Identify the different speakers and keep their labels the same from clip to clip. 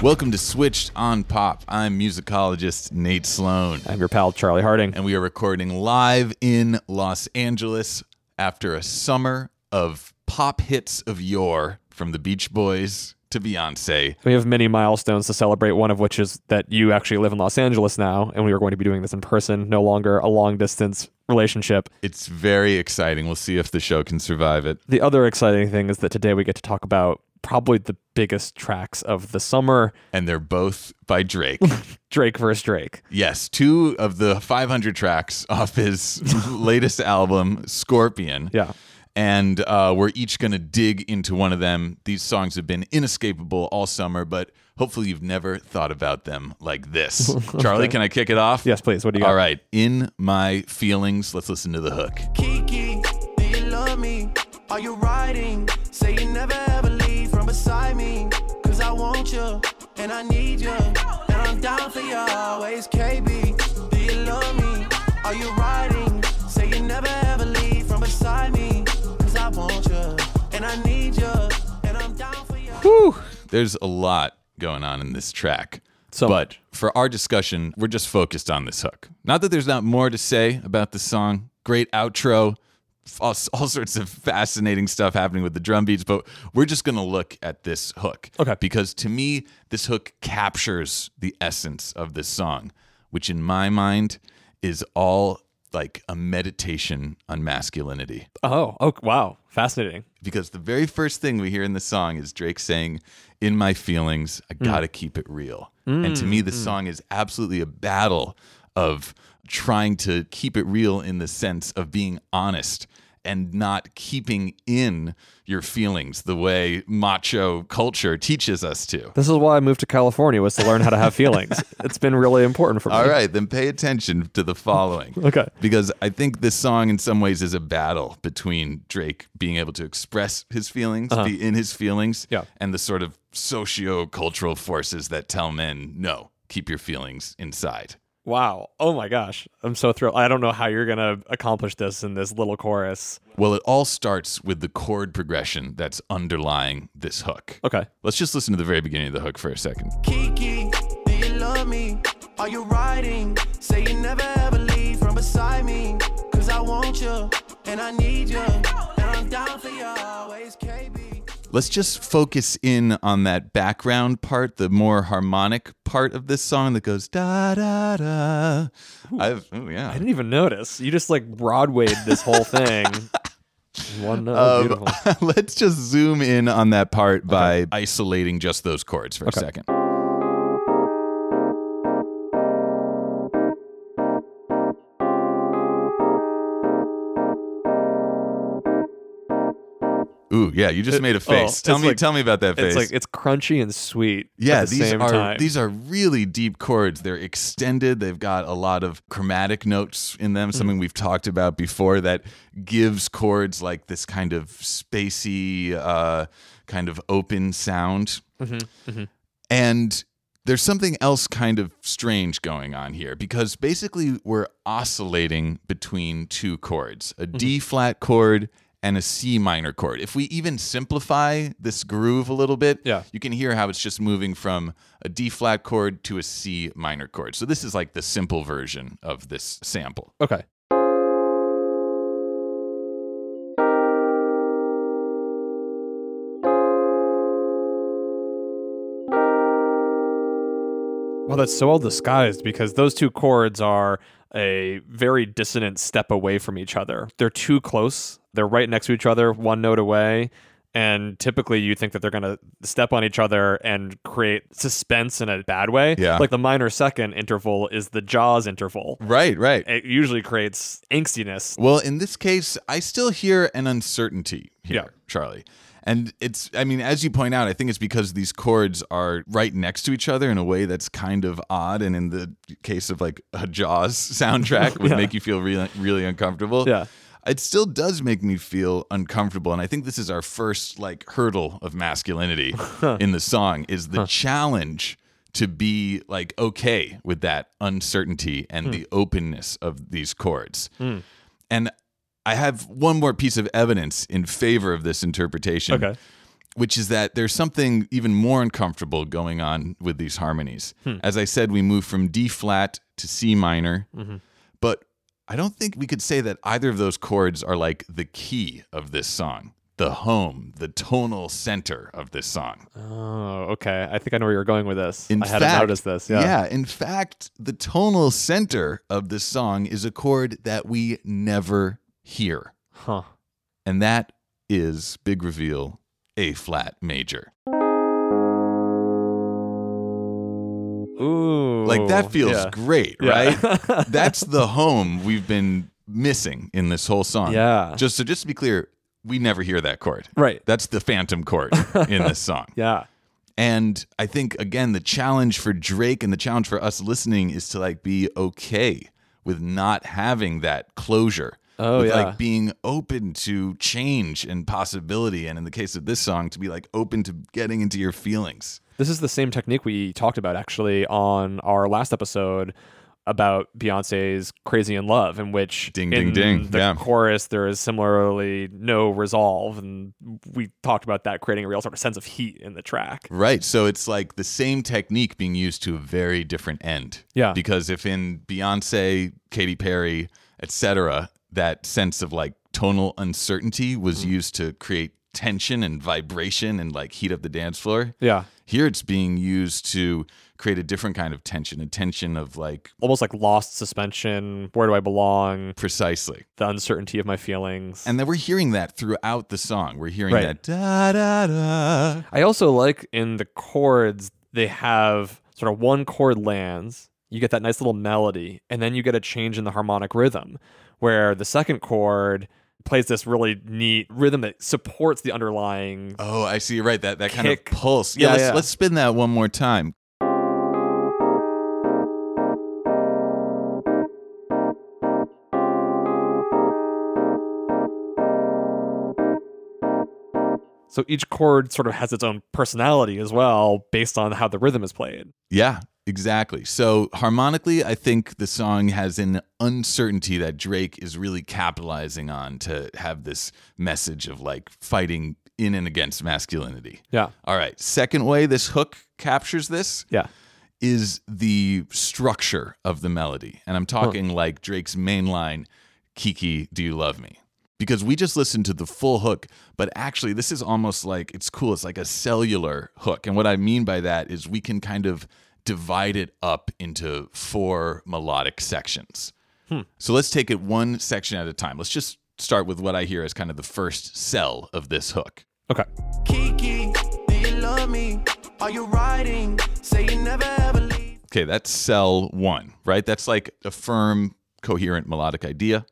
Speaker 1: Welcome to Switched on Pop. I'm musicologist Nate Sloan,
Speaker 2: I'm your pal, Charlie Harding.
Speaker 1: and we are recording live in Los Angeles after a summer of pop hits of yore from the Beach Boys to Beyonce.
Speaker 2: We have many milestones to celebrate, one of which is that you actually live in Los Angeles now, and we are going to be doing this in person, no longer a long distance relationship.
Speaker 1: It's very exciting. We'll see if the show can survive it.
Speaker 2: The other exciting thing is that today we get to talk about probably the biggest tracks of the summer
Speaker 1: And they're both by Drake.
Speaker 2: Drake versus Drake.
Speaker 1: yes, two of the 500 tracks off his latest album, Scorpion.
Speaker 2: Yeah.
Speaker 1: And uh, we're each going to dig into one of them. These songs have been inescapable all summer, but hopefully you've never thought about them like this. Charlie, can I kick it off?
Speaker 2: Yes, please. What do you got?
Speaker 1: All right. In my feelings, let's listen to the hook.
Speaker 3: Kiki, do you love me? Are you riding? Say you never ever leave from beside me. Cause I want you and I need you. And I'm down for you always. KB, do you love me? Are you riding? Say you never I want you and I need you. And I'm down for you.
Speaker 1: Whew. There's a lot going on in this track.
Speaker 2: So
Speaker 1: but
Speaker 2: much.
Speaker 1: for our discussion, we're just focused on this hook. Not that there's not more to say about the song. Great outro, all, all sorts of fascinating stuff happening with the drum beats, but we're just going to look at this hook.
Speaker 2: Okay.
Speaker 1: Because to me, this hook captures the essence of this song, which in my mind is all like a meditation on masculinity
Speaker 2: Oh, oh, wow. Fascinating.
Speaker 1: because the very first thing we hear in the song is Drake saying, "In my feelings, I
Speaker 2: Mm.
Speaker 1: gotta keep it real." And to me, the song is absolutely a battle of trying to keep it real in the sense of being honest and not keeping in your feelings the way macho culture teaches us to.
Speaker 2: This is why I moved to California was to learn how to have feelings. it's been really important for me.
Speaker 1: All right, then pay attention to the following.
Speaker 2: Okay.
Speaker 1: Because I think this song, in some ways, is a battle between Drake being able to express his feelings, be in his feelings,
Speaker 2: Uh-huh. Yeah.
Speaker 1: and the sort of socio cultural forces that tell men, no, keep your feelings inside.
Speaker 2: Wow. Oh my gosh. I'm so thrilled. I don't know how you're going to accomplish this in this little chorus.
Speaker 1: Well, it all starts with the chord progression that's underlying this hook.
Speaker 2: Okay.
Speaker 1: Let's just listen to the very beginning of the hook for a second.
Speaker 3: Kiki, do you love me? Are you riding? Say you never ever leave from beside me. Cause I want you and I need you. And I'm down for you always, KB.
Speaker 1: Let's just focus in on that background part, the more harmonic part of this song that goes da da da. I've oh yeah.
Speaker 2: I didn't even notice. You just like Broadwayed this whole thing. One note.
Speaker 1: Um,
Speaker 2: beautiful.
Speaker 1: let's just zoom in on that part by isolating just those chords for a second. Ooh, yeah, you just
Speaker 2: It-
Speaker 1: made a
Speaker 2: oh,
Speaker 1: face. tell me
Speaker 2: like-
Speaker 1: tell me about that face.
Speaker 2: It's like it's crunchy and sweet.
Speaker 1: yeah,
Speaker 2: at the
Speaker 1: these
Speaker 2: same
Speaker 1: are
Speaker 2: time.
Speaker 1: these are really deep chords. They're extended. They've got a lot of chromatic notes in them,
Speaker 2: Mm-hmm.
Speaker 1: something we've talked about before that gives chords like this kind of spacey uh, kind of open sound.
Speaker 2: Mm-hmm,
Speaker 1: And there's something else kind of strange going on here because basically we're oscillating between two chords, a
Speaker 2: Mm-hmm.
Speaker 1: D flat chord and a C minor chord. If we even simplify this groove a little bit,
Speaker 2: Yeah.
Speaker 1: you can hear how it's just moving from a D flat chord to a C minor chord. So this is like the simple version of this sample.
Speaker 2: Okay. Well, that's so well disguised because those two chords are a very dissonant step away from each other. They're too close. They're right next to each other, one note away,
Speaker 4: And typically, you think that they're going to step on each other and create suspense in a bad way.
Speaker 1: Yeah.
Speaker 4: Like the minor second interval is the Jaws interval.
Speaker 1: Right, right.
Speaker 4: It usually creates angstiness.
Speaker 1: Well, in this case, I still hear an uncertainty here,
Speaker 4: Yeah.
Speaker 1: Charlie. And it's, I mean, as you point out, I think it's because these chords are right next to each other in a way that's kind of odd. And in the case of like a Jaws soundtrack, would
Speaker 4: Yeah.
Speaker 1: make you feel really, really uncomfortable.
Speaker 4: Yeah.
Speaker 1: It still does make me feel uncomfortable. And I think this is our first like hurdle of masculinity in the song is the challenge to be like okay with that uncertainty and hmm. the openness of these chords. Hmm. And I have one more piece of evidence in favor of this interpretation,
Speaker 4: Okay.
Speaker 1: which is that there's something even more uncomfortable going on with these harmonies. Hmm. As I said, we move from D flat to C minor, but I don't think we could say that either of those chords are like the key of this song, the home, the tonal center of this song.
Speaker 4: Oh, okay. I think I know where you're going with this.
Speaker 1: In
Speaker 4: I hadn't
Speaker 1: fact,
Speaker 4: noticed this. Yeah. Yeah.
Speaker 1: in fact, the tonal center of this song is a chord that we never hear.
Speaker 4: Huh.
Speaker 1: And that is big reveal A flat major.
Speaker 4: Ooh.
Speaker 1: Like that feels
Speaker 4: yeah.
Speaker 1: great,
Speaker 4: Yeah.
Speaker 1: right? That's the home we've been missing in this whole song.
Speaker 4: Yeah.
Speaker 1: Just so just to be clear, we never hear that chord.
Speaker 4: Right.
Speaker 1: That's the phantom chord in this song.
Speaker 4: Yeah.
Speaker 1: And I think again the challenge for Drake and the challenge for us listening is to like be okay with not having that closure.
Speaker 4: Oh,
Speaker 1: with
Speaker 4: yeah.
Speaker 1: like being open to change and possibility and in the case of this song to be like open to getting into your feelings.
Speaker 4: This is the same technique we talked about actually on our last episode about Beyonce's "Crazy in Love," in which
Speaker 1: Ding,
Speaker 4: in
Speaker 1: ding, ding.
Speaker 4: the
Speaker 1: Yeah.
Speaker 4: chorus there is similarly no resolve, and we talked about that creating a real sort of sense of heat in the track.
Speaker 1: Right. So it's like the same technique being used to a very different end.
Speaker 4: Yeah.
Speaker 1: Because if in Beyonce, Katy Perry, etc., that sense of like tonal uncertainty was
Speaker 4: Mm.
Speaker 1: used to create tension and vibration and like heat up the dance floor.
Speaker 4: Yeah,
Speaker 1: Here it's being used to create a different kind of tension, a tension of like
Speaker 4: almost like lost suspension. Where do I belong?
Speaker 1: precisely.
Speaker 4: The uncertainty of my feelings.
Speaker 1: And then we're hearing that throughout the song. We're hearing
Speaker 4: Right.
Speaker 1: that da da da.
Speaker 4: I also like in the chords, they have sort of one chord lands, you get that nice little melody, and then you get a change in the harmonic rhythm, where the second chord plays this really neat rhythm that supports the underlying.
Speaker 1: Oh, I see. Right, that that kind
Speaker 4: Kick.
Speaker 1: of pulse. Yeah,
Speaker 4: Yeah,
Speaker 1: let's
Speaker 4: yeah.
Speaker 1: let's spin that one more time.
Speaker 4: So each chord sort of has its own personality as well, based on how the rhythm is played.
Speaker 1: Yeah, exactly. So harmonically, I think the song has an uncertainty that Drake is really capitalizing on to have this message of like fighting in and against masculinity.
Speaker 4: Yeah,
Speaker 1: All right. Second way this hook captures this
Speaker 4: yeah,
Speaker 1: is the structure of the melody. And I'm talking like Drake's main line, Kiki, do you love me? Because we just listened to the full hook, but actually, this is almost like it's cool. It's like a cellular hook. And what I mean by that is we can kind of divide it up into four melodic sections. Hmm. So let's take it one section at a time. Let's just start with what I hear as kind of the first cell of this hook.
Speaker 4: okay,
Speaker 3: Kiki, do you love me? Are you riding? Say you never ever leave.
Speaker 1: Okay, that's cell one, right? That's like a firm, coherent melodic idea.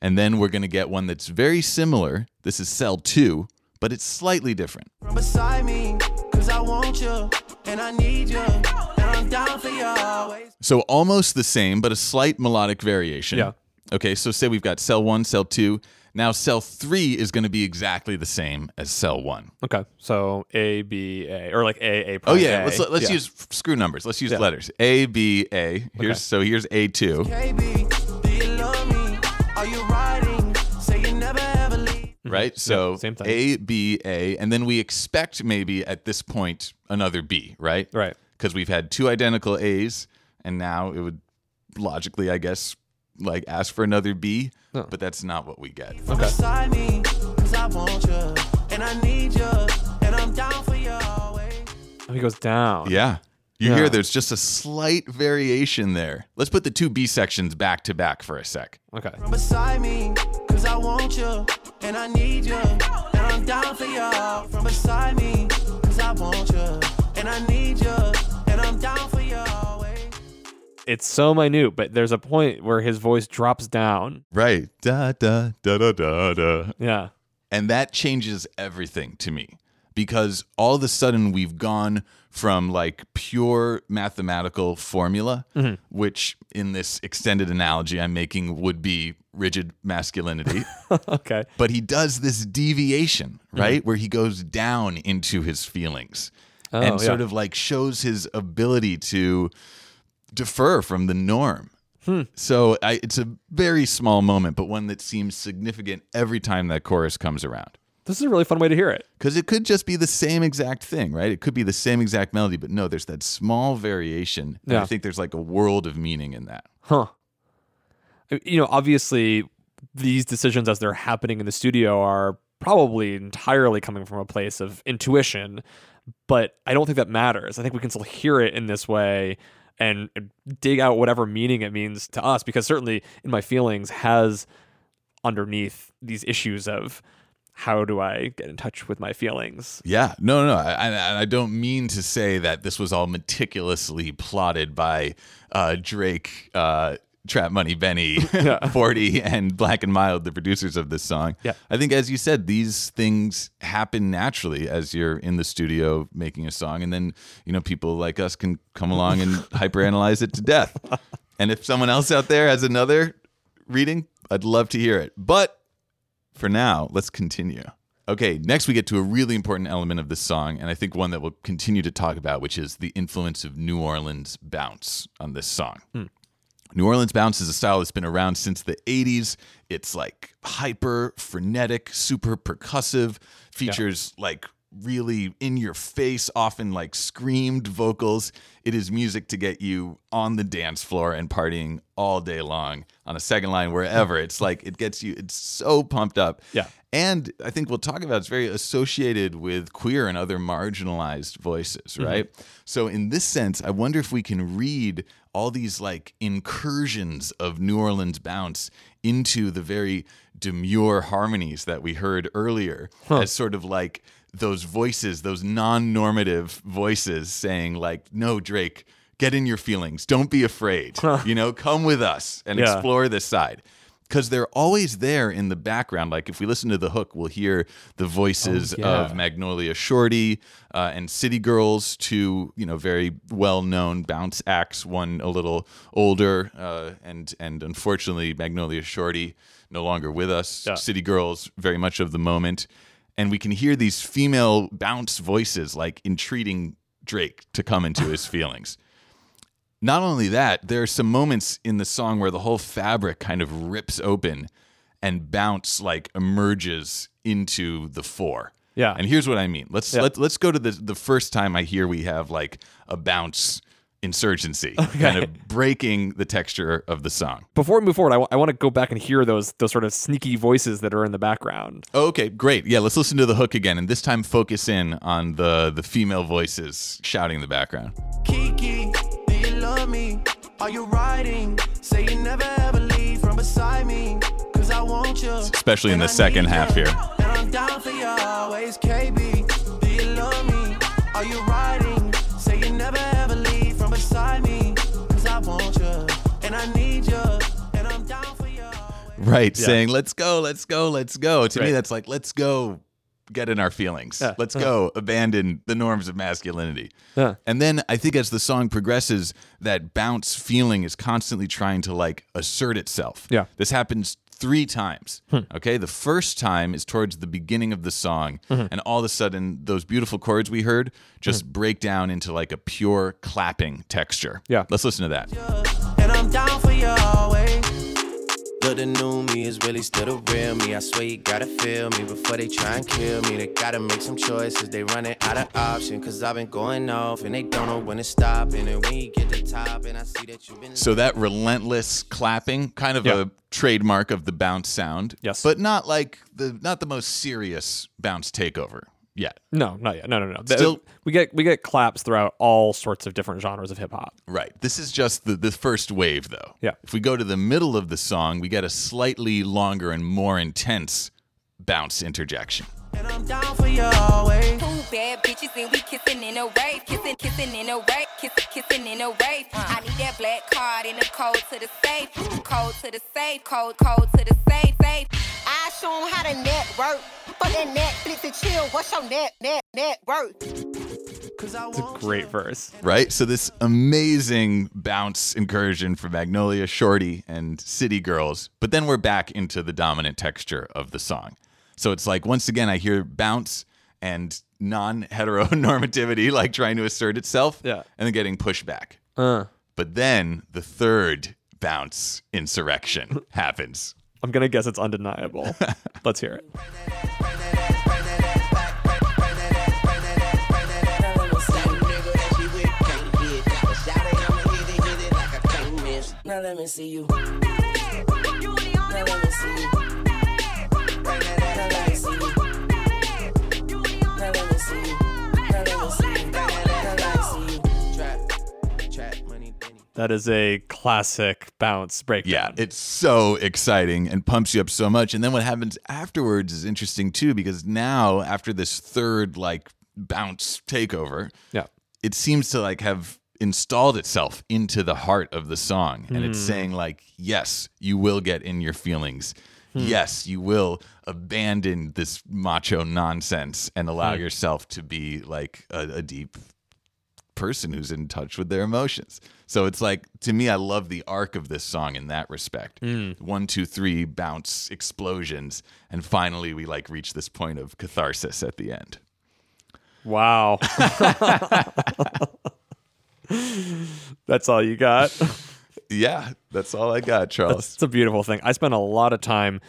Speaker 1: And then we're going to get one that's very similar. This is cell two, but it's slightly different.
Speaker 3: From beside me, cause I want you and I need you. And I'm down for you always.
Speaker 1: So almost the same, but a slight melodic variation.
Speaker 4: Yeah.
Speaker 1: Okay, so say we've got cell one, cell two. Now cell three is going to be exactly the same as cell one.
Speaker 4: okay. So A B A or like A A.
Speaker 1: Oh yeah,
Speaker 4: A.
Speaker 1: let's let's
Speaker 4: Yeah.
Speaker 1: use screw numbers. Let's use
Speaker 4: Yeah.
Speaker 1: letters. A B A. Here's
Speaker 4: Okay.
Speaker 1: so here's A two.
Speaker 3: KB, do you love me? Are you riding? Say you never ever leave. Mm-hmm.
Speaker 1: right? So
Speaker 4: same thing.
Speaker 1: A, B, A, and then we expect maybe at this point another B, right?
Speaker 4: right.
Speaker 1: Because we've had two identical A's, and now it would logically, I guess, like ask for another B,
Speaker 4: Oh.
Speaker 1: but that's not what we get.
Speaker 3: From beside me, cause I want you and I need you. And I'm down for you always.
Speaker 4: Oh, he goes down.
Speaker 1: Yeah. You
Speaker 4: Yeah.
Speaker 1: hear there's just a slight variation there. Let's put the two B sections back to back for a sec.
Speaker 4: Okay.
Speaker 3: From beside me, cause I want you and I need you. And I'm down for you from beside me. Cause I want you and I need you.
Speaker 4: It's so minute, but there's a point where his voice drops down.
Speaker 1: Right. Da da da da da da.
Speaker 4: Yeah.
Speaker 1: And that changes everything to me because all of a sudden we've gone from like pure mathematical formula, mm-hmm. which in this extended analogy I'm making would be rigid masculinity.
Speaker 4: Okay.
Speaker 1: but he does this deviation, mm-hmm. right? Where he goes down into his feelings
Speaker 4: Oh,
Speaker 1: and sort of like shows his ability to defer from the norm.
Speaker 4: Hmm.
Speaker 1: So I, it's a very small moment, but one that seems significant every time that chorus comes around.
Speaker 4: This is a really fun way to hear it.
Speaker 1: Because it could just be the same exact thing, right? It could be the same exact melody, but no, there's that small variation. And
Speaker 4: Yeah.
Speaker 1: I think there's like a world of meaning in that.
Speaker 4: Huh. You know, obviously, these decisions as they're happening in the studio are probably entirely coming from a place of intuition, but I don't think that matters. I think we can still hear it in this way and dig out whatever meaning it means to us, because certainly in my feelings has underneath these issues of how do I get in touch with my feelings?
Speaker 1: Yeah, no, no, I, I don't mean to say that this was all meticulously plotted by uh, Drake, uh, Trap Money Benny, 40, and Black and Mild, the producers of this song.
Speaker 4: Yeah.
Speaker 1: I think, as you said, these things happen naturally as you're in the studio making a song. And then, you know, people like us can come along and hyperanalyze it to death. And if someone else out there has another reading, I'd love to hear it. But for now, let's continue. Okay, next we get to a really important element of this song, and I think one that we'll continue to talk about, which is the influence of New Orleans bounce on this song. Hmm. New Orleans bounce is a style that's been around since the 80s. It's like hyper, frenetic, super percussive, features like really in your face, often like screamed vocals. It is music to get you on the dance floor and partying all day long on a second line, wherever. It's like it gets you, it's so pumped up.
Speaker 4: Yeah.
Speaker 1: And I think we'll talk about it's very associated with queer and other marginalized voices, mm-hmm. right? So in this sense, I wonder if we can read all these like incursions of New Orleans bounce into the very demure harmonies that we heard earlier as sort of like those voices, those non-normative voices saying like, "No, Drake, get in your feelings. Don't be afraid. You know, come with us and
Speaker 4: Yeah.
Speaker 1: explore this side." Because they're always there in the background. Like if we listen to the hook, we'll hear the voices
Speaker 4: Oh, yeah.
Speaker 1: of Magnolia Shorty uh, and City Girls, two you know very well known bounce acts. One a little older, uh, and and unfortunately Magnolia Shorty no longer with us.
Speaker 4: Yeah.
Speaker 1: City Girls very much of the moment, and we can hear these female bounce voices like entreating Drake to come into his feelings. Not only that, there are some moments in the song where the whole fabric kind of rips open and bounce like emerges into the four.
Speaker 4: Yeah.
Speaker 1: And here's what I mean. Let's
Speaker 4: Yeah.
Speaker 1: let, let's go to the the first time I hear we have like a bounce insurgency kind of breaking the texture of the song.
Speaker 4: Before we move forward, I want to go back and hear those those sort of sneaky voices that are in the background.
Speaker 1: Oh, okay, great. Yeah, let's listen to the hook again and this time focus in on the the female voices shouting in the background.
Speaker 3: Kiki, do you love me? Are you riding? Say you never ever leave from beside me. Cause I want you.
Speaker 1: Especially in the second half here.
Speaker 3: And I'm down for you always, KB. Do you love me? Are you riding? Say you never ever leave from beside me. Cause I want you. And I need you. And I'm down for you. always.
Speaker 1: Right, saying let's go, let's go, let's go. To me that's like let's go get in our feelings.
Speaker 4: Yeah,
Speaker 1: Let's go abandon the norms of masculinity.
Speaker 4: Yeah.
Speaker 1: And then I think as the song progresses, that bounce feeling is constantly trying to like assert itself.
Speaker 4: Yeah. Hmm.
Speaker 1: This happens three times. Okay. The first time is towards the beginning of the song,
Speaker 4: Mm-hmm.
Speaker 1: and all of a sudden, those beautiful chords we heard just break down into like a pure clapping texture.
Speaker 4: Yeah.
Speaker 1: Let's listen to that.
Speaker 3: And I'm down for you always. Look, the new me is really still the real me. I swear you gotta feel me before they try and kill me. They gotta make some choices. They running out of option. Cause I've been going off and they don't know when to stop. And then when you get to top, and I see that you've been.
Speaker 1: So that relentless clapping, kind of
Speaker 4: Yeah.
Speaker 1: a trademark of the bounce sound.
Speaker 4: Yes.
Speaker 1: But not like the not the most serious bounce takeover yet.
Speaker 4: No, not yet. No, no, no.
Speaker 1: Still-
Speaker 4: we get we get claps throughout all sorts of different genres of hip hop.
Speaker 1: Right. This is just the, the first wave though.
Speaker 4: Yeah.
Speaker 1: If we go to the middle of the song, we get a slightly longer and more intense bounce interjection.
Speaker 3: And I'm I'm down for you always.
Speaker 5: Two bad bitches and we kissing in a rave, kissing, kissing in a rave, kissing, kissing in a rave. I need that black card in the code to the safe, code to the safe, code, code to the safe, safe.
Speaker 6: I show 'em how to network. For that Netflix and chill, what's your net, net, net worth?
Speaker 3: Cause I
Speaker 4: It's a great verse.
Speaker 1: right? So this amazing bounce incursion for Magnolia, Shorty, and City Girls, but then we're back into the dominant texture of the song. So it's like once again I hear bounce and non-heteronormativity like trying to assert itself,
Speaker 4: Yeah.
Speaker 1: and then getting pushed back.
Speaker 4: Uh,
Speaker 1: But then the third bounce insurrection happens.
Speaker 4: I'm gonna guess it's undeniable. Let's hear it.
Speaker 7: Now let me see you. Now let me see you.
Speaker 4: That is a classic bounce breakdown.
Speaker 1: Yeah, it's so exciting and pumps you up so much. And then what happens afterwards is interesting too, because now after this third like bounce takeover,
Speaker 4: yeah.
Speaker 1: it seems to like have installed itself into the heart of the song and it's hmm. saying like yes you will get in your feelings hmm. yes you will abandon this macho nonsense and allow hmm. yourself to be like a, a deep person who's in touch with their emotions so it's like to me i love the arc of this song in that respect hmm. one two three bounce explosions and finally we like reach this point of catharsis at the end
Speaker 4: Wow. That's all you got.
Speaker 1: yeah that's all i got charles
Speaker 4: It's a beautiful thing. I spent a lot of time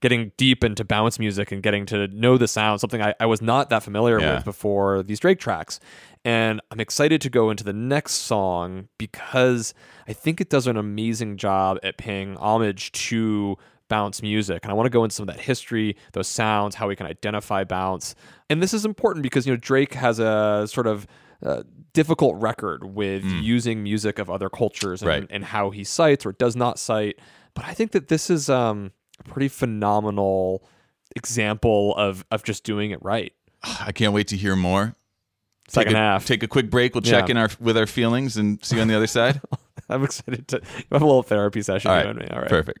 Speaker 4: getting deep into bounce music and getting to know the sound, something I, I was not that familiar
Speaker 1: Yeah.
Speaker 4: with before these Drake tracks. And I'm excited to go into the next song because I think it does an amazing job at paying homage to bounce music. And I want to go into some of that history, those sounds, how we can identify bounce. And this is important because, you know, Drake has a sort of uh, difficult record with using music of other cultures and,
Speaker 1: Right.
Speaker 4: and how he cites or does not cite. But I think that this is um, pretty phenomenal example of of just doing it right.
Speaker 1: I can't wait to hear more.
Speaker 4: Second
Speaker 1: take a,
Speaker 4: half.
Speaker 1: Take a quick break. We'll check
Speaker 4: Yeah.
Speaker 1: in our with our feelings and see you on the other side.
Speaker 4: I'm excited to have a little therapy session.
Speaker 1: All
Speaker 4: you me. All right.
Speaker 1: Perfect.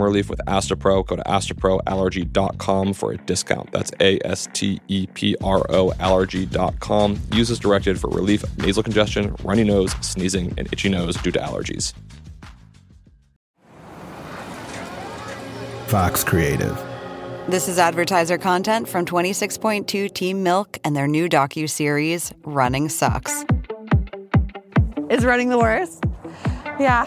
Speaker 2: relief with Astepro. Go to asteproallergy.com for a discount. That's A S T E P R O allergy.com. Use as directed for relief of nasal congestion, runny nose, sneezing, and itchy nose due to allergies.
Speaker 8: Vox Creative.
Speaker 9: This is advertiser content from 26.2 Team Milk and their new docu-series Running Sucks.
Speaker 10: Is running the worst? Yeah.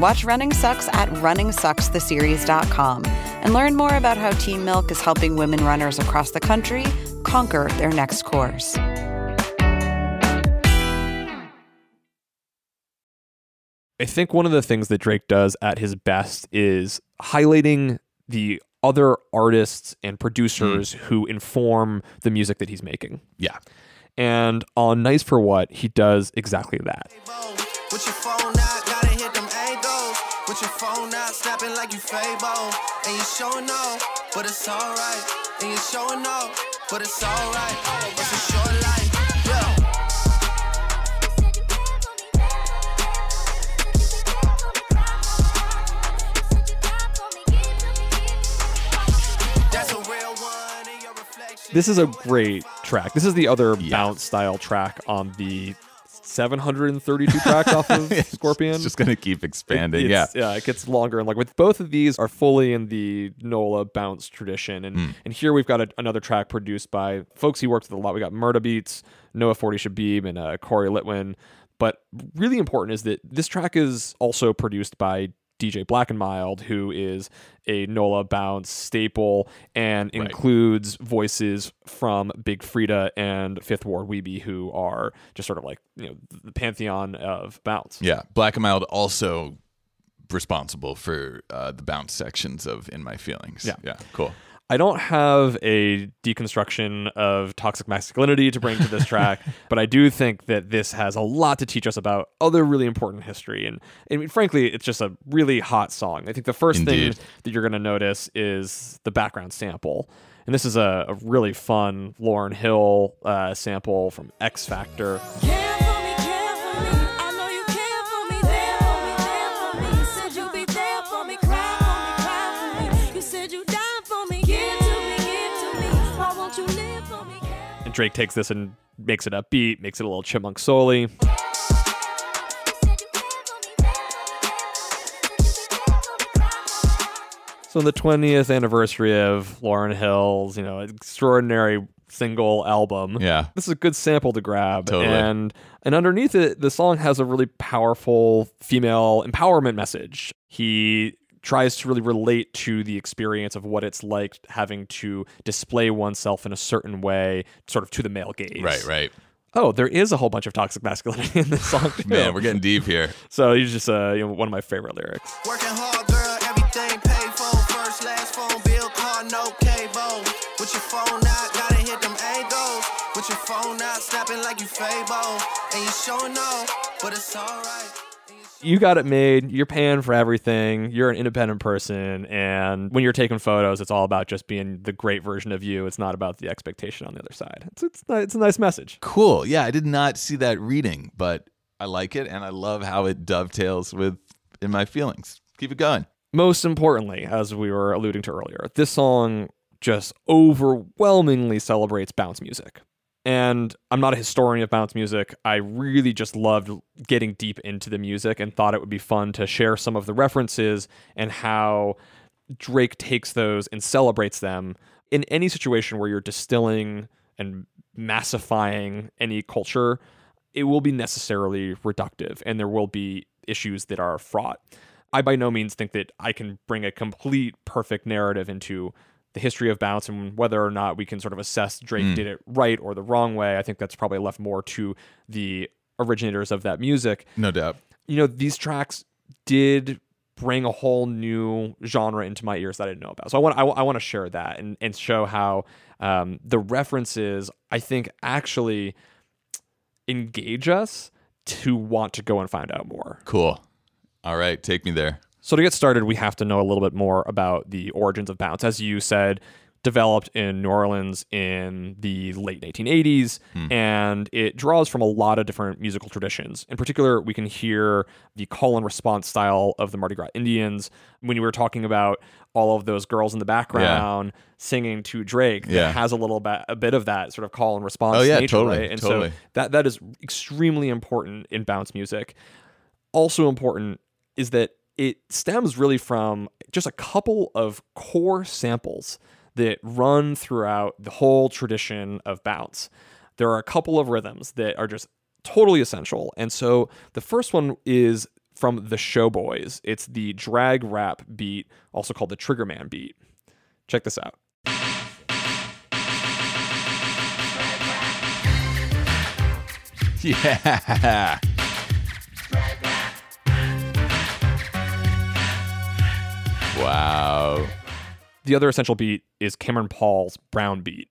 Speaker 9: Watch Running Sucks at runningsuckstheseries.com and learn more about how Team Milk is helping women runners across the country conquer their next course.
Speaker 4: I think one of the things that Drake does at his best is highlighting the other artists and producers hmm. who inform the music that he's making.
Speaker 1: Yeah.
Speaker 4: And on Nice for What, he does exactly that.
Speaker 3: With your phone out, gotta hit them angles. With your phone out, snapping like you Fabo. And you showing off, but it's alright. And you showing off, but it's alright. It's a short life, yeah. That's a real one in your reflection.
Speaker 4: This is a great track. This is the other bounce style track on the 732 tracks off of Scorpion.
Speaker 1: It's just gonna keep expanding.
Speaker 4: It-
Speaker 1: yeah.
Speaker 4: yeah, it gets longer. And like with both of these are fully in the Nola bounce tradition. And
Speaker 1: Hmm.
Speaker 4: and here we've got a, another track produced by folks he worked with a lot. We got Murda Beatz, Noah Forty Shebib, and uh, Corey Litwin. But really important is that this track is also produced by DJ Black and Mild, who is a NOLA bounce staple and includes voices from Big Freedia and Fifth Ward Weebie, who are just sort of like you know the pantheon of bounce.
Speaker 1: Yeah, Black and Mild also responsible for uh, the bounce sections of In My Feelings.
Speaker 4: Yeah.
Speaker 1: yeah, cool.
Speaker 4: I don't have a deconstruction of toxic masculinity to bring to this track, but I do think that this has a lot to teach us about other really important history. And, I mean, frankly, it's just a really hot song. I think the first
Speaker 1: Indeed.
Speaker 4: thing that you're going to notice is the background sample. And this is a, a really fun Lauryn Hill uh, sample from Ex Factor. And Drake takes this and makes it upbeat, makes it a little chipmunk soul So, on the 20th anniversary of Lauryn Hill's, you know, extraordinary single album,
Speaker 1: Yeah.
Speaker 4: this is a good sample to grab.
Speaker 1: Totally.
Speaker 4: And and underneath it, the song has a really powerful female empowerment message. He tries to really relate to the experience of what it's like having to display oneself in a certain way, sort of to the male gaze.
Speaker 1: Right, right.
Speaker 4: Oh, there is a whole bunch of toxic masculinity in this song too.
Speaker 1: Man, we're getting deep here.
Speaker 4: So he's just uh, you know, one of my favorite lyrics.
Speaker 3: Working hard, girl, everything paid for. First, last phone bill, car, no cable. With your phone out, gotta hit them angles. With your phone out, snapping like you Fabo. And you showing off, but it's alright.
Speaker 4: You got it made. You're paying for everything. You're an independent person, and when you're taking photos, it's all about just being the great version of you. It's not about the expectation on the other side. It's it's, it's a nice message.
Speaker 1: Cool. Yeah, I did not see that reading, but I like it and I love how it dovetails with In My Feelings. Keep it going.
Speaker 4: Most importantly, as we were alluding to earlier, this song just overwhelmingly celebrates bounce music. And I'm not a historian of bounce music. I really just loved getting deep into the music and thought it would be fun to share some of the references and how Drake takes those and celebrates them in any situation where you're distilling and massifying any culture. It will be necessarily reductive and there will be issues that are fraught. I by no means think that I can bring a complete perfect narrative into the history of bounce and whether or not we can sort of assess Drake
Speaker 1: Mm.
Speaker 4: did it right or the wrong way. I think that's probably left more to the originators of that music.
Speaker 1: No doubt.
Speaker 4: You know, these tracks did bring a whole new genre into my ears that I didn't know about. So I want I, I want to share that and and show how um, the references I think actually engage us to want to go and find out more.
Speaker 1: Cool. All right, take me there.
Speaker 4: So to get started, we have to know a little bit more about the origins of bounce. As you said, developed in New Orleans in the late 1980s, hmm. and it draws from a lot of different musical traditions. In particular, we can hear the call and response style of the Mardi Gras Indians. When you were talking about all of those girls in the background singing to Drake,
Speaker 1: Yeah.
Speaker 4: has a little bit, a bit of that sort of call and response
Speaker 1: Oh, yeah,
Speaker 4: nature,
Speaker 1: totally,
Speaker 4: right? And
Speaker 1: totally.
Speaker 4: so that that is extremely important in bounce music also important is that it stems really from just a couple of core samples that run throughout the whole tradition of bounce. There are a couple of rhythms that are just totally essential. And so the first one is from the Showboys. It's the drag rap beat, also called the Triggerman beat. Check this out.
Speaker 1: Yeah. Wow.
Speaker 4: The other essential beat is Cameron Paul's Brown beat.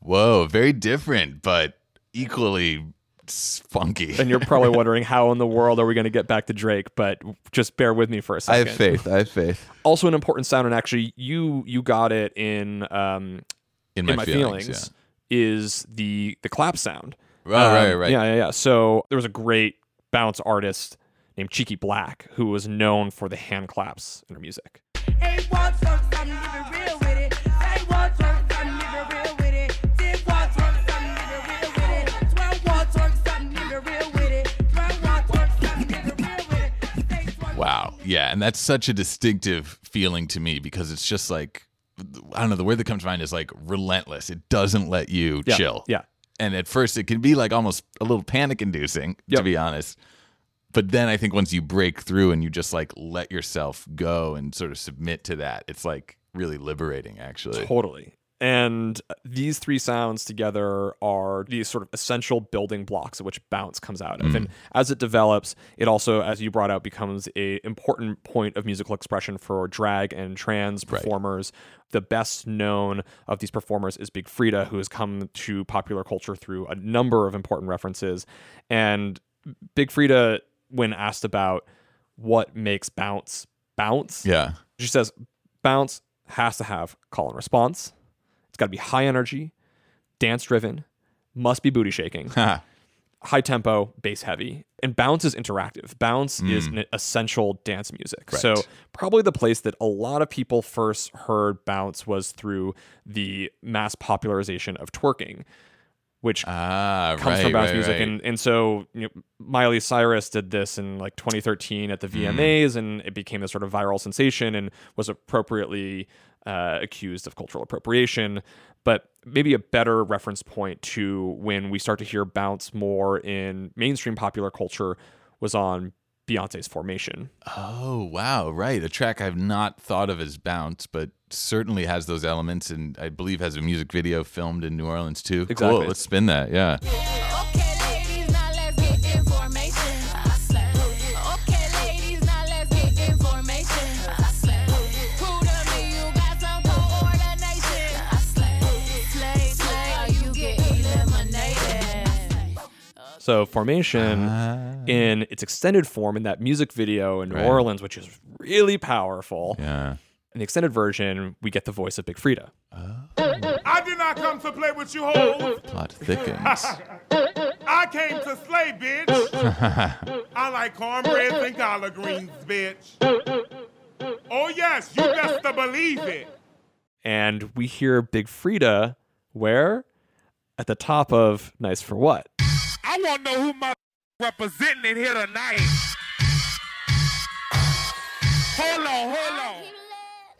Speaker 1: Whoa, very different, but equally funky.
Speaker 4: And you're probably wondering how in the world are we going to get back to Drake, but just bear with me for a second.
Speaker 1: I have faith. I have faith.
Speaker 4: Also an important sound and actually you you got it in um
Speaker 1: In My Feelings,
Speaker 4: is the the clap sound.
Speaker 1: Right, right,
Speaker 4: Um,
Speaker 1: right.
Speaker 4: Yeah, yeah, yeah. So there was a great bounce artist named Cheeky Blakk who was known for the hand claps in her music.
Speaker 1: Wow. Yeah. And that's such a distinctive feeling to me because it's just like, I don't know, the word that comes to mind is like relentless. It doesn't let you
Speaker 4: Yeah,
Speaker 1: chill.
Speaker 4: yeah.
Speaker 1: And at first, it can be like almost a little panic inducing, to be honest. But then I think once you break through and you just like let yourself go and sort of submit to that, it's like really liberating, actually.
Speaker 4: Totally. And these three sounds together are these sort of essential building blocks of which bounce comes out of.
Speaker 1: Mm.
Speaker 4: And as it develops, it also, as you brought out, becomes a important point of musical expression for drag and trans performers. The best known of these performers is Big Freedia, who has come to popular culture through a number of important references. And Big Freedia, when asked about what makes bounce bounce,
Speaker 1: Yeah.
Speaker 4: she says bounce has to have call and response. It's got to be high energy, dance driven, must be booty shaking, high tempo, bass heavy, and bounce is interactive. Bounce is
Speaker 1: Mm.
Speaker 4: an essential dance music.
Speaker 1: Right.
Speaker 4: So probably the place that a lot of people first heard bounce was through the mass popularization of twerking. Which
Speaker 1: ah,
Speaker 4: comes
Speaker 1: right,
Speaker 4: from bounce
Speaker 1: right,
Speaker 4: music,
Speaker 1: right.
Speaker 4: and and so you know, Miley Cyrus did this in like 2013 at the
Speaker 1: Mm.
Speaker 4: VMAs, and it became a sort of viral sensation, and was appropriately uh, accused of cultural appropriation. But maybe a better reference point to when we start to hear bounce more in mainstream popular culture was on Beyonce's Formation.
Speaker 1: Oh, wow. Right. A track I've not thought of as bounce, but certainly has those elements and I believe has a music video filmed in New Orleans too. Cool.
Speaker 4: Exactly.
Speaker 1: Let's spin that. Yeah.
Speaker 4: So Formation ah. in its extended form in that music video in New
Speaker 1: Right.
Speaker 4: Orleans, which is really powerful.
Speaker 1: Yeah.
Speaker 4: In the extended version, we get the voice of Big Freedia. Oh.
Speaker 8: I did not come to play with you hoes.
Speaker 1: Plot thickens.
Speaker 8: I came to slay, bitch. I like cornbread and collard greens, bitch. Oh yes, you best to believe it.
Speaker 4: And we hear Big Freedia where? At the top of Nice for What?
Speaker 8: I want to know who my representing it here tonight. Hold on, hold on.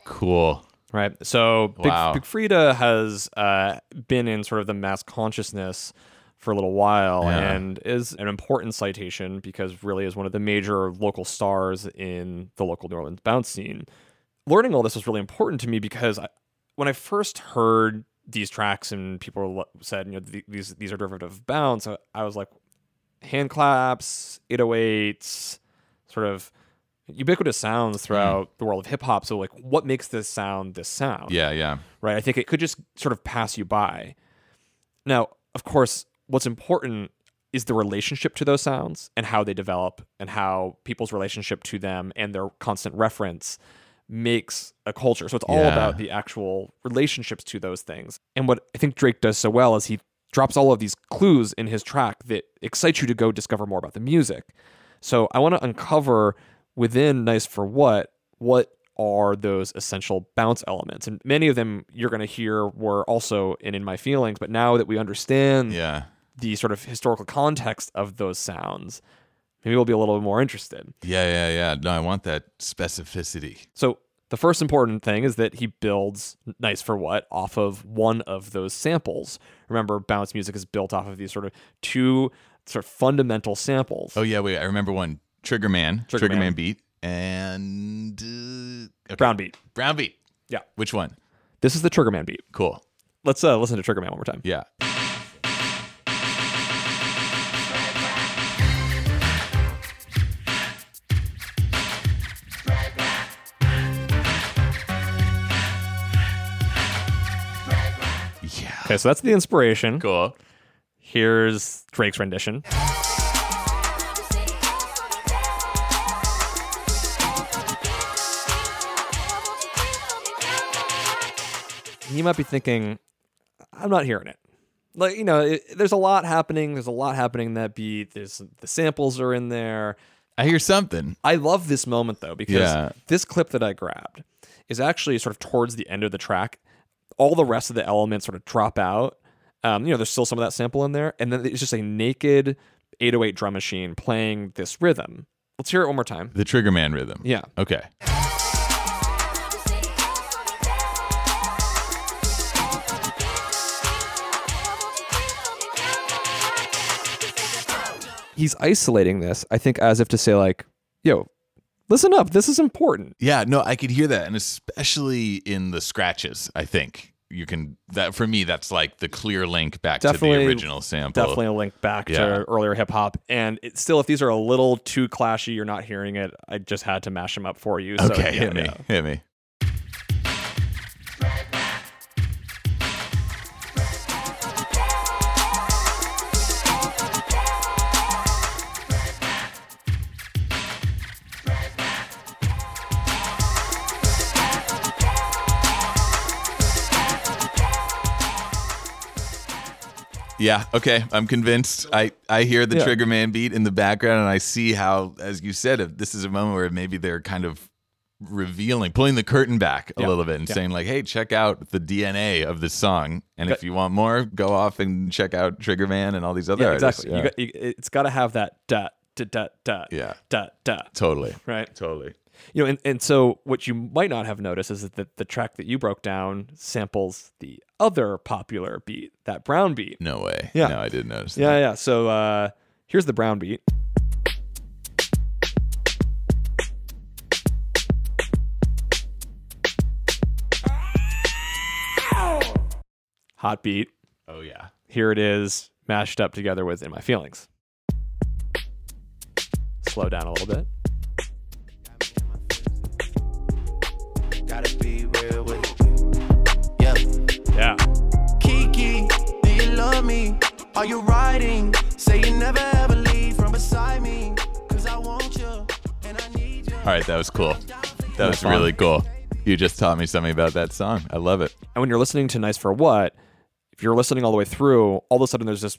Speaker 1: Cool.
Speaker 4: Right. So Big,
Speaker 1: Wow.
Speaker 4: Big Freedia has uh, been in sort of the mass consciousness for a little while
Speaker 1: Yeah.
Speaker 4: and is an important citation because really is one of the major local stars in the local New Orleans bounce scene. Learning all this was really important to me because I, when I first heard these tracks and people said, you know, th- these these are derivative of bounce, I, I was like, hand claps, 808s, sort of ubiquitous sounds mm. throughout the world of hip hop. So like, what makes this sound this sound?
Speaker 1: Yeah, yeah.
Speaker 4: right? I think it could just sort of pass you by. Now, of course, what's important is the relationship to those sounds and how they develop and how people's relationship to them and their constant reference makes a culture. So it's all
Speaker 1: Yeah.
Speaker 4: about the actual relationships to those things. And what I think Drake does so well is he drops all of these clues in his track that excite you to go discover more about the music. So I want to uncover within Nice for What what are those essential bounce elements. And many of them you're going to hear were also in In My Feelings, but now that we understand
Speaker 1: Yeah.
Speaker 4: the sort of historical context of those sounds, maybe we'll be a little bit more interested.
Speaker 1: Yeah, yeah, yeah. No, I want that specificity.
Speaker 4: So The first important thing is that he builds Nice for What off of one of those samples. Remember, bounce music is built off of these sort of two sort of fundamental samples.
Speaker 1: Oh yeah, wait. I remember one Trigger Man,
Speaker 4: Trigger
Speaker 1: Trigger,
Speaker 4: Man.
Speaker 1: Man. beat, and uh, okay.
Speaker 4: Brown beat.
Speaker 1: Brown beat.
Speaker 4: Yeah.
Speaker 1: Which one?
Speaker 4: This is the Triggerman beat.
Speaker 1: Cool.
Speaker 4: Let's uh, listen to Triggerman one more time.
Speaker 1: Yeah.
Speaker 4: Okay, so that's the inspiration.
Speaker 1: Cool.
Speaker 4: Here's Drake's rendition. You might be thinking, I'm not hearing it. Like you know, it, there's a lot happening. There's a lot happening in that beat. There's the samples are in there.
Speaker 1: I hear something.
Speaker 4: I love this moment though because
Speaker 1: Yeah.
Speaker 4: this clip that I grabbed is actually sort of towards the end of the track. All the rest of the elements sort of drop out. Um, you know, there's still some of that sample in there, and then it's just a naked 808 drum machine playing this rhythm. Let's hear it one more time.
Speaker 1: The Triggaman rhythm.
Speaker 4: Yeah.
Speaker 1: Okay.
Speaker 4: He's isolating this, I think, as if to say like, "Yo, listen up. This is important."
Speaker 1: Yeah, no, I could hear that, and especially in the scratches. I think you can that for me. That's like the clear link back to
Speaker 4: Definitely-
Speaker 1: the original sample.
Speaker 4: Definitely a link back
Speaker 1: Yeah.
Speaker 4: to earlier hip hop, and it, still, if these are a little too clashy, you're not hearing it. I just had to mash them up for you. So,
Speaker 1: Okay,
Speaker 4: yeah,
Speaker 1: hit me,
Speaker 4: yeah.
Speaker 1: hit me. Yeah, okay, I'm convinced. I I hear the
Speaker 4: Yeah.
Speaker 1: Triggaman beat in the background, and I see how, as you said, if this is a moment where maybe they're kind of revealing, pulling the curtain back a
Speaker 4: Yeah,
Speaker 1: little bit, and
Speaker 4: yeah.
Speaker 1: saying like, "Hey, check out the DNA of the song, and if you want more, go off and check out Triggaman and all these other
Speaker 4: Yeah,
Speaker 1: artists."
Speaker 4: exactly. You got, you, it's got to have that dot dot dot dot
Speaker 1: Yeah.
Speaker 4: dot dot
Speaker 1: totally,
Speaker 4: right.
Speaker 1: totally.
Speaker 4: You know, and, and so what you might not have noticed is that the, the track that you broke down samples the other popular beat, that brown beat.
Speaker 1: No way.
Speaker 4: Yeah.
Speaker 1: no, I did notice.
Speaker 4: Yeah,
Speaker 1: that.
Speaker 4: yeah. So uh, here's the brown beat. Hot beat.
Speaker 1: Oh yeah.
Speaker 4: Here it is, mashed up together with In My Feelings. Slow down a little bit.
Speaker 3: Me? Are you riding? Say you never ever leave from beside me. Cause I want you and I need you.
Speaker 1: All right, that was cool. That was
Speaker 4: fun.
Speaker 1: really cool. You just taught me something about that song. I love it.
Speaker 4: And when you're listening to Nice for What, if you're listening all the way through, all of a sudden there's this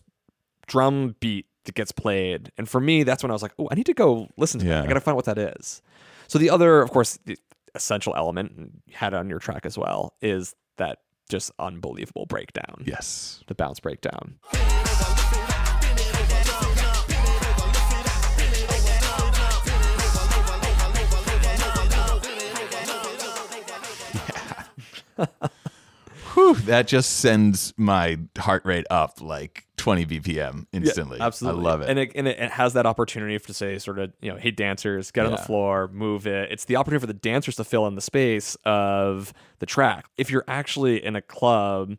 Speaker 4: drum beat that gets played. And for me, that's when I was like, oh, I need to go listen to that. I got to find out what that is. So the other, of course, the essential element, had on your track as well, is that just unbelievable breakdown.
Speaker 1: Yes.
Speaker 4: The bounce breakdown.
Speaker 1: Whew, that just sends my heart rate up like 20 BPM instantly.
Speaker 4: Yeah, absolutely.
Speaker 1: I love it.
Speaker 4: And it, and it, it has that opportunity to say, sort of, you know, hey, dancers, get on the floor, move it. It's the opportunity for the dancers to fill in the space of the track. If you're actually in a club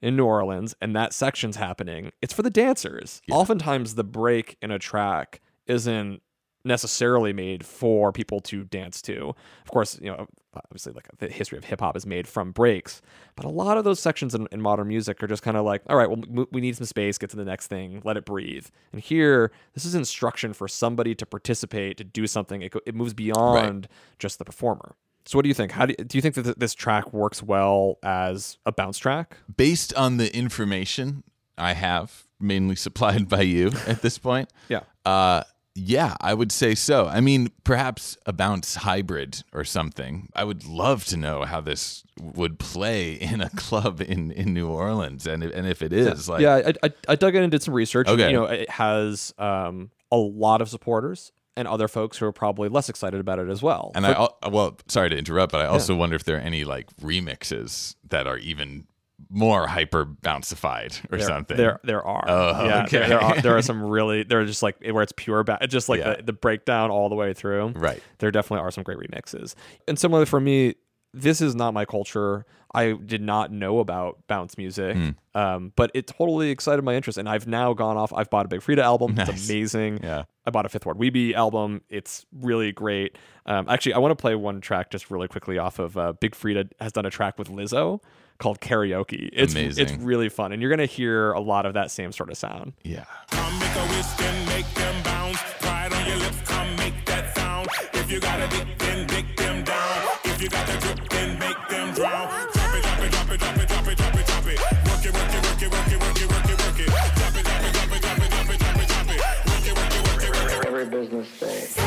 Speaker 4: in New Orleans and that section's happening, it's for the dancers. Oftentimes, the break in a track isn't necessarily made for people to dance to. Of course, you know, obviously, like the history of hip hop is made from breaks, but a lot of those sections in, in modern music are just kind of like, all right, well, m- we need some space, get to the next thing, let it breathe. And here, this is instruction for somebody to participate, to do something. It, it moves beyond just the performer. So, what do you think? How do you, do you think that this track works well as a bounce track?
Speaker 1: Based on the information I have, mainly supplied by you at this point,
Speaker 4: Yeah.
Speaker 1: uh, yeah, I would say so. I mean, perhaps a bounce hybrid or something. I would love to know how this would play in a club in, in New Orleans, and if, and if it is, like,
Speaker 4: yeah, I, I, I dug in and did some research.
Speaker 1: Okay.
Speaker 4: You know, it has um, a lot of supporters. and other folks who are probably less excited about it as well.
Speaker 1: And I al- well, sorry to interrupt, but I also wonder if there are any like remixes that are even more hyper bouncified or
Speaker 4: there,
Speaker 1: something.
Speaker 4: There, there are.
Speaker 1: Oh,
Speaker 4: yeah,
Speaker 1: okay.
Speaker 4: there, there are. There are some really. There are just like where it's pure, ba- just like
Speaker 1: Yeah.
Speaker 4: the, the breakdown all the way through.
Speaker 1: Right.
Speaker 4: There definitely are some great remixes. And similarly for me, this is not my culture. I did not know about bounce music,
Speaker 1: Hmm.
Speaker 4: um, but it totally excited my interest. And I've now gone off. I've bought a Big Freedia album.
Speaker 1: Nice.
Speaker 4: It's amazing.
Speaker 1: Yeah.
Speaker 4: I bought a Fifth Ward Weebie album. It's really great. Um, actually, I want to play one track just really quickly off of uh, Big Freedia has done a track with Lizzo called Karaoke. It's it's really fun, and you're gonna hear a lot of that same sort of sound.
Speaker 1: Yeah.
Speaker 8: Come make a wish, then make them bounce. Pride on your lips, come make that sound. If you got a dip, then dick them down. If you got a drip, then make them drown. Drop it, drop it, drop it, drop it, drop it, drop it, drop it. Work it, work it, work it, work it, work it, work it, work it. Drop it, drop it, drop it, drop it, drop it, drop it, drop it. Work it, work it, work it, work it.
Speaker 3: Every business day.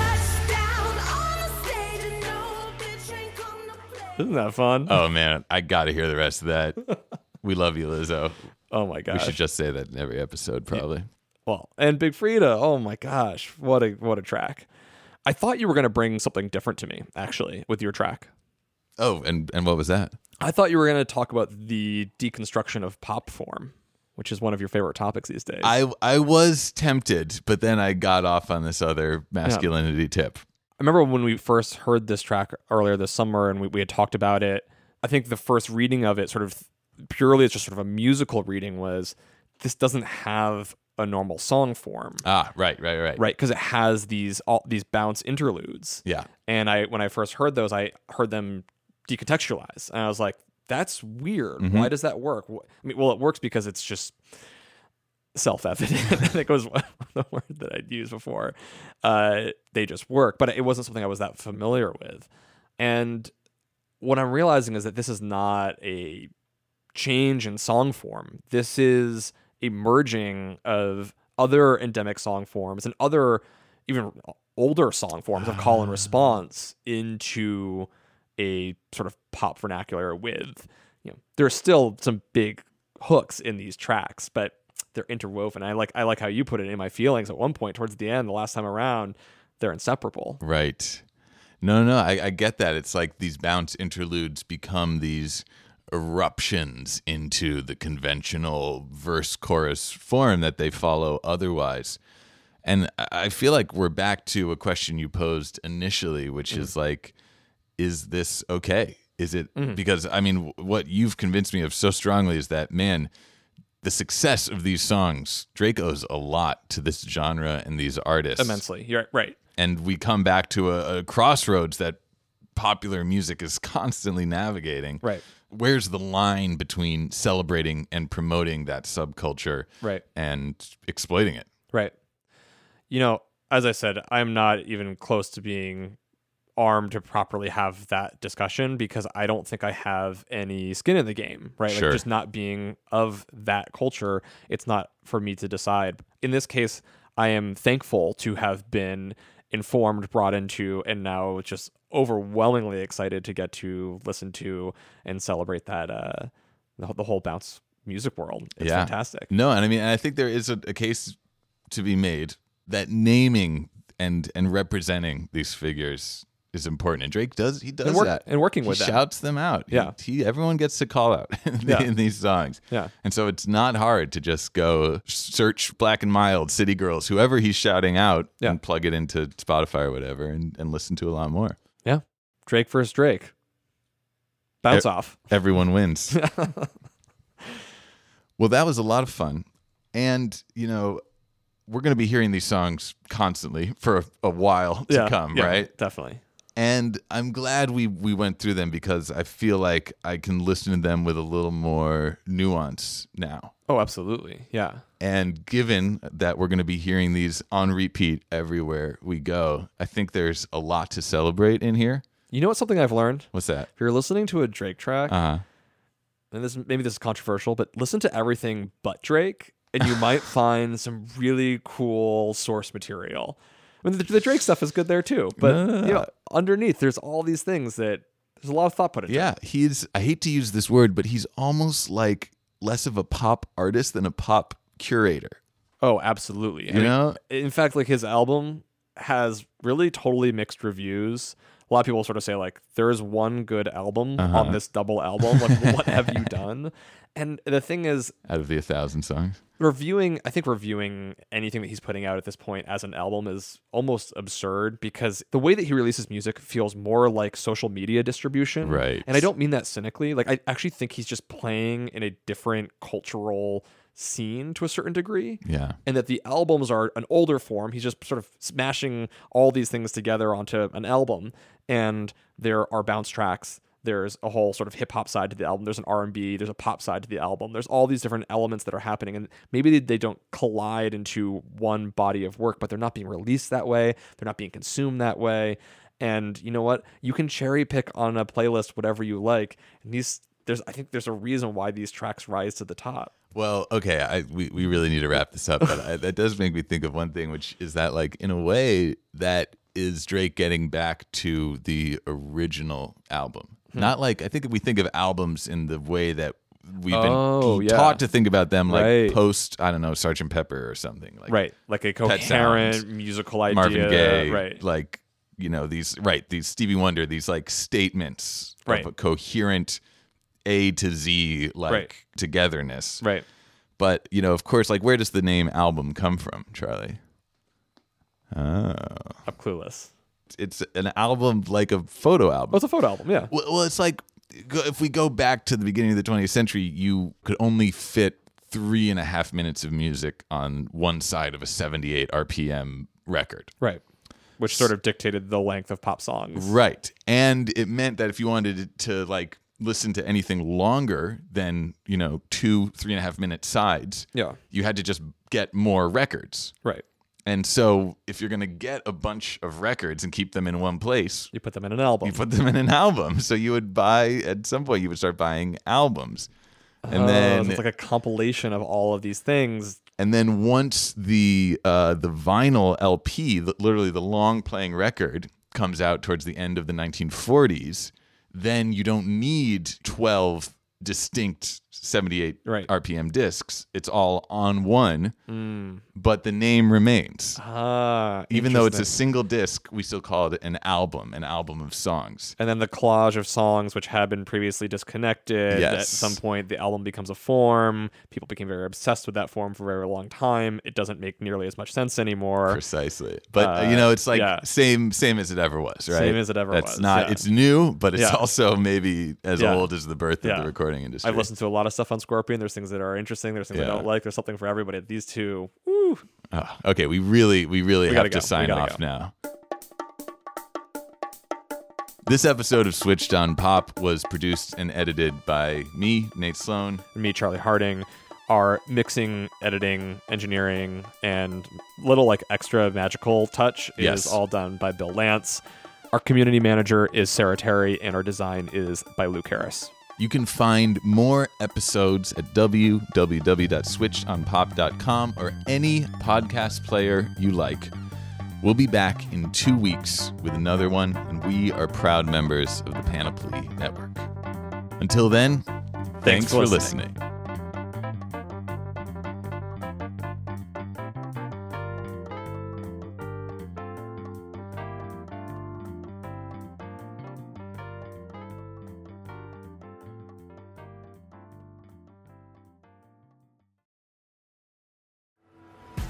Speaker 4: Isn't that fun?
Speaker 1: Oh man, I got to hear the rest of that. we love you, Lizzo.
Speaker 4: Oh my gosh.
Speaker 1: We should just say that in every episode, probably.
Speaker 4: Well, and Big Freedia. Oh my gosh, what a what a track! I thought you were gonna bring something different to me, actually, with your track.
Speaker 1: Oh, and and what was that?
Speaker 4: I thought you were gonna talk about the deconstruction of pop form, which is one of your favorite topics these days.
Speaker 1: I I was tempted, but then I got off on this other masculinity tip.
Speaker 4: I remember when we first heard this track earlier this summer and we, we had talked about it. I think the first reading of it, sort of purely as just sort of a musical reading, was this doesn't have a normal song form.
Speaker 1: Ah, right, right, right.
Speaker 4: Right, because it has these all these bounce interludes.
Speaker 1: Yeah.
Speaker 4: And I when I first heard those, I heard them decontextualized, and I was like, "That's weird.
Speaker 1: Mhm.
Speaker 4: Why does that work?" I mean, well, it works because it's just self-evident. I think was the word that I'd used before. Uh, they just work, but it wasn't something I was that familiar with. And what I'm realizing is that this is not a change in song form. This is a merging of other endemic song forms and other even older song forms of call and response into a sort of pop vernacular with you know there's still some big hooks in these tracks but they're interwoven i like i like how you put it in my feelings at one point towards the end the last time around they're inseparable
Speaker 1: Right. No, no, I, I get that. It's like these bounce interludes become these eruptions into the conventional verse chorus form that they follow otherwise. And I- feel like we're back to a question you posed initially, which is like, is this okay? Is it
Speaker 4: Mhm.
Speaker 1: because I mean, what you've convinced me of so strongly is that, man, the success of these songs, Drake owes a lot to this genre and these artists
Speaker 4: immensely you're right
Speaker 1: and we come back to a, a crossroads that popular music is constantly navigating.
Speaker 4: Right.
Speaker 1: Where's the line between celebrating and promoting that subculture
Speaker 4: Right.
Speaker 1: and exploiting it?
Speaker 4: Right. You know, as I said, I'm not even close to being armed to properly have that discussion because I don't think I have any skin in the game, right?
Speaker 1: Sure.
Speaker 4: Like just not being of that culture, it's not for me to decide. In this case, I am thankful to have been informed, brought into, and now just overwhelmingly excited to get to listen to and celebrate that uh the, the whole bounce music world. It's
Speaker 1: yeah.
Speaker 4: fantastic.
Speaker 1: No, and I mean, I think there is a, a case to be made that naming and and representing these figures is important. And Drake does he does
Speaker 4: And work-
Speaker 1: that
Speaker 4: and working
Speaker 1: he
Speaker 4: with them.
Speaker 1: shouts them out.
Speaker 4: Yeah.
Speaker 1: he, everyone gets to call out in,
Speaker 4: Yeah.
Speaker 1: in these songs.
Speaker 4: Yeah.
Speaker 1: and so it's not hard to just go search Black and Mild, City Girls, whoever he's shouting out,
Speaker 4: Yeah.
Speaker 1: and plug it into Spotify or whatever, and, and listen to a lot more.
Speaker 4: Yeah. Drake versus Drake. Bounce
Speaker 1: E-
Speaker 4: off.
Speaker 1: Everyone wins. well, that was a lot of fun. And, you know, we're going to be hearing these songs constantly for a, a while to
Speaker 4: Yeah,
Speaker 1: come,
Speaker 4: yeah,
Speaker 1: right?
Speaker 4: Definitely.
Speaker 1: And I'm glad we we went through them because I feel like I can listen to them with a little more nuance now.
Speaker 4: Oh, absolutely. Yeah.
Speaker 1: And given that we're going to be hearing these on repeat everywhere we go, I think there's a lot to celebrate in here.
Speaker 4: You know what's something I've learned?
Speaker 1: What's that?
Speaker 4: If you're listening to a Drake track,
Speaker 1: Uh-huh.
Speaker 4: and this maybe this is controversial, but listen to everything but Drake, and you might find some really cool source material. I mean, the, the Drake stuff is good there too, but
Speaker 1: no.
Speaker 4: you know, underneath there's all these things that there's a lot of thought put into.
Speaker 1: Yeah, he's I hate to use this word, but he's almost like less of a pop artist than a pop curator.
Speaker 4: Oh, absolutely.
Speaker 1: You know?
Speaker 4: in fact, like his album has really totally mixed reviews. A lot of people sort of say like there is one good album
Speaker 1: Uh-huh.
Speaker 4: on this double album. Like what have you done? And the thing is,
Speaker 1: Out of the a thousand songs.
Speaker 4: Reviewing I think reviewing anything that he's putting out at this point as an album is almost absurd because the way that he releases music feels more like social media distribution.
Speaker 1: Right.
Speaker 4: And I don't mean that cynically. Like I actually think he's just playing in a different cultural scene to a certain degree.
Speaker 1: Yeah.
Speaker 4: And that the albums are an older form. He's just sort of smashing all these things together onto an album and there are bounce tracks there's a whole sort of hip hop side to the album. There's an R&B, there's a pop side to the album. There's all these different elements that are happening and maybe they, they don't collide into one body of work, but they're not being released that way. They're not being consumed that way. And you know what? You can cherry pick on a playlist whatever you like. And these there's I think there's a reason why these tracks rise to the top.
Speaker 1: Well, okay, I, we, we really need to wrap this up, but I, that does make me think of one thing, which is that, like, in a way, that is Drake getting back to the original album.
Speaker 4: Hmm.
Speaker 1: Not like, I think we think of albums in the way that we've
Speaker 4: Oh,
Speaker 1: been
Speaker 4: yeah.
Speaker 1: taught to think about them, like
Speaker 4: Right.
Speaker 1: post, I don't know, Sergeant Pepper or something. Like
Speaker 4: right. Like a coherent
Speaker 1: Sounds,
Speaker 4: musical idea.
Speaker 1: Marvin Gaye,
Speaker 4: Right.
Speaker 1: Like, you know, these, right, these Stevie Wonder, these like statements
Speaker 4: Right.
Speaker 1: of a coherent A to Z, like
Speaker 4: Right.
Speaker 1: togetherness.
Speaker 4: Right.
Speaker 1: But you know, of course, like where does the name album come from, Charlie? Oh,
Speaker 4: I'm clueless.
Speaker 1: It's an album like a photo album.
Speaker 4: Oh, it's a photo album, yeah.
Speaker 1: Well, well, it's like if we go back to the beginning of the 20th century, you could only fit three and a half minutes of music on one side of a 78 RPM record.
Speaker 4: Right. Which sort of dictated the length of pop songs.
Speaker 1: Right. And it meant that if you wanted to like listen to anything longer than, you know, two, three and a half minute sides,
Speaker 4: Yeah.
Speaker 1: you had to just get more records.
Speaker 4: Right.
Speaker 1: And so if you're going to get a bunch of records and keep them in one place,
Speaker 4: You put them in an album.
Speaker 1: you put them in an album. So you would buy, at some point, you would start buying albums. And
Speaker 4: Oh,
Speaker 1: then
Speaker 4: so it's like a compilation of all of these things.
Speaker 1: and then once the uh, the vinyl LP, literally the long playing record, comes out towards the end of the 1940s, then you don't need 12 distinct 78
Speaker 4: Right.
Speaker 1: RPM discs. It's all on one,
Speaker 4: Mm.
Speaker 1: but the name remains.
Speaker 4: Ah,
Speaker 1: Even though it's a single disc, we still call it an album, an album of songs.
Speaker 4: and then the collage of songs which had been previously disconnected.
Speaker 1: Yes.
Speaker 4: At some point, the album becomes a form. People became very obsessed with that form for a very long time. It doesn't make nearly as much sense anymore.
Speaker 1: Precisely. But uh,
Speaker 4: Uh,
Speaker 1: you know, it's like
Speaker 4: yeah.
Speaker 1: same same as it ever was, right?
Speaker 4: Same as it ever
Speaker 1: That's
Speaker 4: was,
Speaker 1: not
Speaker 4: yeah.
Speaker 1: it's new, but it's
Speaker 4: Yeah.
Speaker 1: also maybe as old as the birth of the recording industry.
Speaker 4: I've listened to a lot of stuff on Scorpion. There's things that are interesting. There's things I don't like. There's something for everybody. These two, woo,
Speaker 1: Oh, okay, we really we really
Speaker 4: We
Speaker 1: have
Speaker 4: gotta go.
Speaker 1: Sign off
Speaker 4: go.
Speaker 1: now. This episode of Switched on Pop was produced and edited by me, Nate Sloan.
Speaker 4: and me, Charlie Harding, our mixing, editing, engineering, and little like extra magical touch is
Speaker 1: Yes.
Speaker 4: all done by Bill Lance. Our community manager is Sarah Terry, and our design is by Luke Harris.
Speaker 1: You can find more episodes at www.switchedonpop.com or any podcast player you like. We'll be back in two weeks with another one, and we are proud members of the Panoply Network. Until then, thanks,
Speaker 4: for
Speaker 1: for
Speaker 4: listening.
Speaker 1: listening.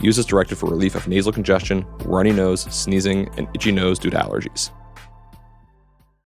Speaker 2: Use as directed for relief of nasal congestion, runny nose, sneezing, and itchy nose due to allergies.